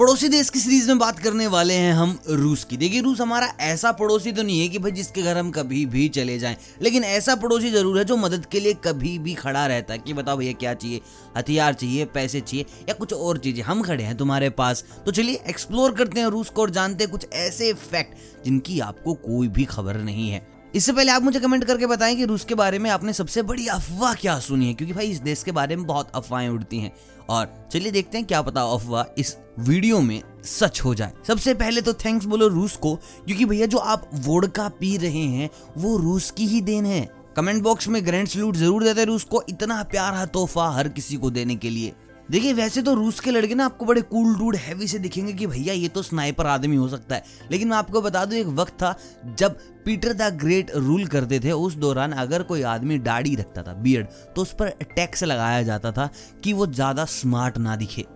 पड़ोसी देश की सीरीज़ में बात करने वाले हैं हम रूस की। देखिए, रूस हमारा ऐसा पड़ोसी तो नहीं है कि भाई जिसके घर हम कभी भी चले जाएँ। लेकिन ऐसा पड़ोसी ज़रूर है जो मदद के लिए कभी भी खड़ा रहता है कि बताओ भैया, क्या चाहिए? हथियार चाहिए, पैसे चाहिए या कुछ और चीज़ें। हम खड़े हैं तुम्हारे पास। तो चलिए एक्सप्लोर करते हैं रूस को और जानते हैं कुछ ऐसे फैक्ट जिनकी आपको कोई भी खबर नहीं है। इससे पहले आप मुझे कमेंट करके बताएँ कि रूस के बारे में आपने सबसे बड़ी अफवाह क्या सुनी है? क्योंकि भाई, इस देश के बारे में बहुत अफवाहें उड़ती हैं। और चलिए देखते हैं क्या पता अफवाह इस वीडियो में सच हो जाए। सबसे पहले तो थैंक्स बोलो रूस को, क्योंकि भैया, जो आप वोडका पी रहे हैं, वो रूस की ही देन है। कमेंट बॉक्स में ग्रैंड सल्यूट ज़रूर देते रूस को। इतना प्यारा तोहफा हर किसी को देने के लिए। देखिए, वैसे तो रूस के लड़के ना आपको बड़े कूल डूड हैवी से दिखेंगे कि भैया, ये तो स्नाइपर आदमी हो सकता है। लेकिन मैं आपको बता दूँ, एक वक्त था जब पीटर द ग्रेट रूल करते थे, उस दौरान अगर कोई आदमी दाढ़ी रखता था बियर्ड तो उस पर टैक्स लगाया जाता था कि वो ज़्यादा स्मार्ट ना दिखे।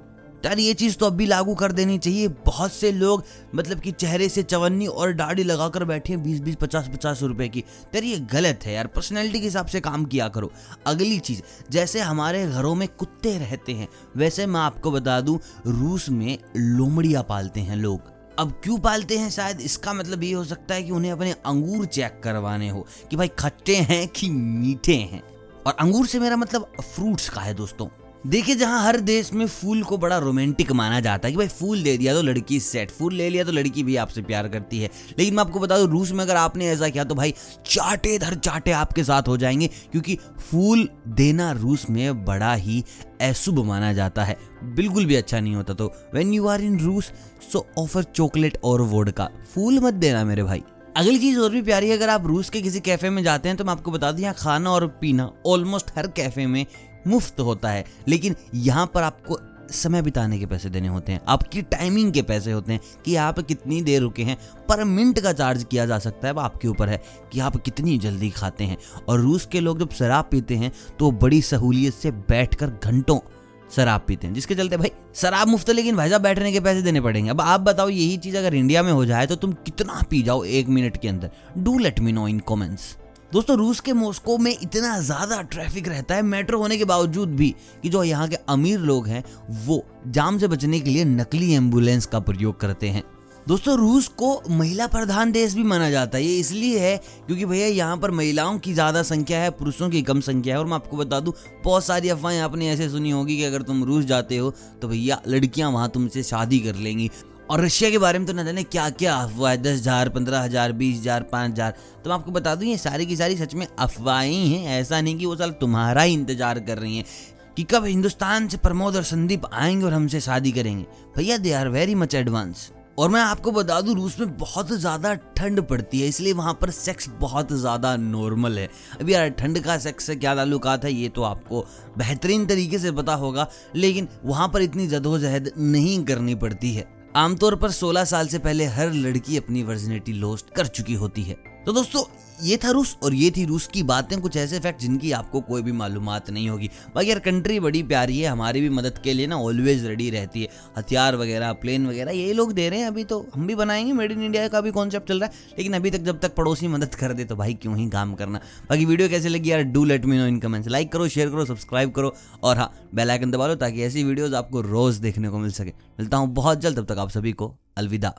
यार, ये चीज़ तो अब भी लागू कर देनी चाहिए। बहुत से लोग मतलब कि चेहरे से चवन्नी और दाढ़ी लगाकर बैठे हैं बीस बीस, पचास पचास रुपए की। यार ये गलत है यार पर्सनैलिटी के हिसाब से काम किया करो। अगली चीज़, जैसे हमारे घरों में कुत्ते रहते हैं, वैसे मैं आपको बता दूँ, रूस में लोमड़िया पालते हैं लोग। अब क्यों पालते हैं? शायद इसका मतलब ये हो सकता है कि उन्हें अपने अंगूर चेक करवाने हो, कि भाई खट्टे हैं कि मीठे हैं। और अंगूर से मेरा मतलब फ्रूट्स का है दोस्तों। देखिए, जहाँ हर देश में फूल को बड़ा रोमांटिक माना जाता है कि भाई फूल दे दिया तो लड़की सेट फूल ले लिया तो लड़की भी आपसे प्यार करती है। लेकिन मैं आपको बता दूँ, रूस में अगर आपने ऐसा किया तो भाई चाटे धर चाटे आपके साथ हो जाएँगे, क्योंकि फूल देना रूस में बड़ा ही अशुभ माना जाता है। बिल्कुल भी अच्छा नहीं होता तो। वेन यू आर इन रूस सो ऑफ़र चॉकलेट और वोड फूल मत देना मेरे भाई। अगली चीज़ और भी प्यारी है, अगर आप रूस के किसी कैफ़े में जाते हैं तो मैं आपको बता दूँ, यहाँ खाना और पीना ऑलमोस्ट हर कैफ़े में मुफ़्त होता है। लेकिन यहाँ पर आपको समय बिताने के पैसे देने होते हैं। आपकी टाइमिंग के पैसे होते हैं कि आप कितनी देर रुके हैं। पर मिनट का चार्ज किया जा सकता है, वो आपके ऊपर है कि आप कितनी जल्दी खाते हैं। और रूस के लोग जब शराब पीते हैं तो बड़ी सहूलियत से बैठकर घंटों शराब पीते हैं। जिसके चलते भाई, शराब मुफ़्त है, लेकिन भाई साहब, बैठने के पैसे देने पड़ेंगे। अब आप बताओ, यही चीज़ अगर इंडिया में हो जाए तो तुम कितना पी जाओ एक मिनट के अंदर? Do let me know in comments दोस्तों, रूस के मॉस्को में इतना ज़्यादा ट्रैफ़िक रहता है मेट्रो होने के बावजूद भी कि जो यहाँ के अमीर लोग हैं, वो जाम से बचने के लिए नकली एंबुलेंस का प्रयोग करते हैं। दोस्तों, रूस को महिला प्रधान देश भी माना जाता है। ये इसलिए है क्योंकि भैया, यहाँ पर महिलाओं की ज़्यादा संख्या है, पुरुषों की कम संख्या है। और मैं आपको बता दूँ, बहुत सारी अफवाहें आपने ऐसे सुनी होगी कि अगर तुम रूस जाते हो तो भैया, लड़कियाँ वहाँ तुमसे शादी कर लेंगी। और रशिया के बारे में तो ना जाने क्या क्या अफवाह है, दस हज़ार, पंद्रह हज़ार, बीस हज़ार, पाँच हज़ार। तो मैं आपको बता दूँ, ये सारी की सारी सच में अफवाहें हैं। ऐसा नहीं कि वो साल तुम्हारा ही इंतज़ार कर रही हैं कि कब हिंदुस्तान से प्रमोद और संदीप आएँगे और हमसे शादी करेंगे। भैया they are very much advance और मैं आपको बता दूँ, रूस में बहुत ज़्यादा ठंड पड़ती है, इसलिए वहाँ पर सेक्स बहुत ज़्यादा नॉर्मल है। अभी यार, ठंड का सेक्स से क्या ताल्लुकात है, ये तो आपको बेहतरीन तरीके से पता होगा, लेकिन वहाँ पर इतनी जदोजहद नहीं करनी पड़ती है। आमतौर पर 16 साल से पहले हर लड़की अपनी वर्जिनिटी लॉस्ट कर चुकी होती है। तो दोस्तों, ये था रूस और ये थी रूस की बातें, कुछ ऐसे फैक्ट जिनकी आपको कोई भी मालूम नहीं होगी। बाकी यार कंट्री बड़ी प्यारी है, हमारी भी मदद के लिए ना ऑलवेज रेडी रहती है। हथियार वगैरह प्लेन वगैरह, ये लोग दे रहे हैं, अभी तो हम भी बनाएँगे मेड इन इंडिया का भी कॉन्सेप्ट चल रहा है। लेकिन अभी तक जब तक पड़ोसी मदद कर दे तो भाई क्यों ही काम करना। बाकी वीडियो कैसे लगी यार do let me know in comments like करो शेयर करो सब्सक्राइब करो, और हाँ बेलाइकन दबा लो, ताकि ऐसी वीडियोज़ आपको रोज देखने को मिल सके। मिलता हूँ बहुत जल्द, तब तक आप सभी को अलविदा।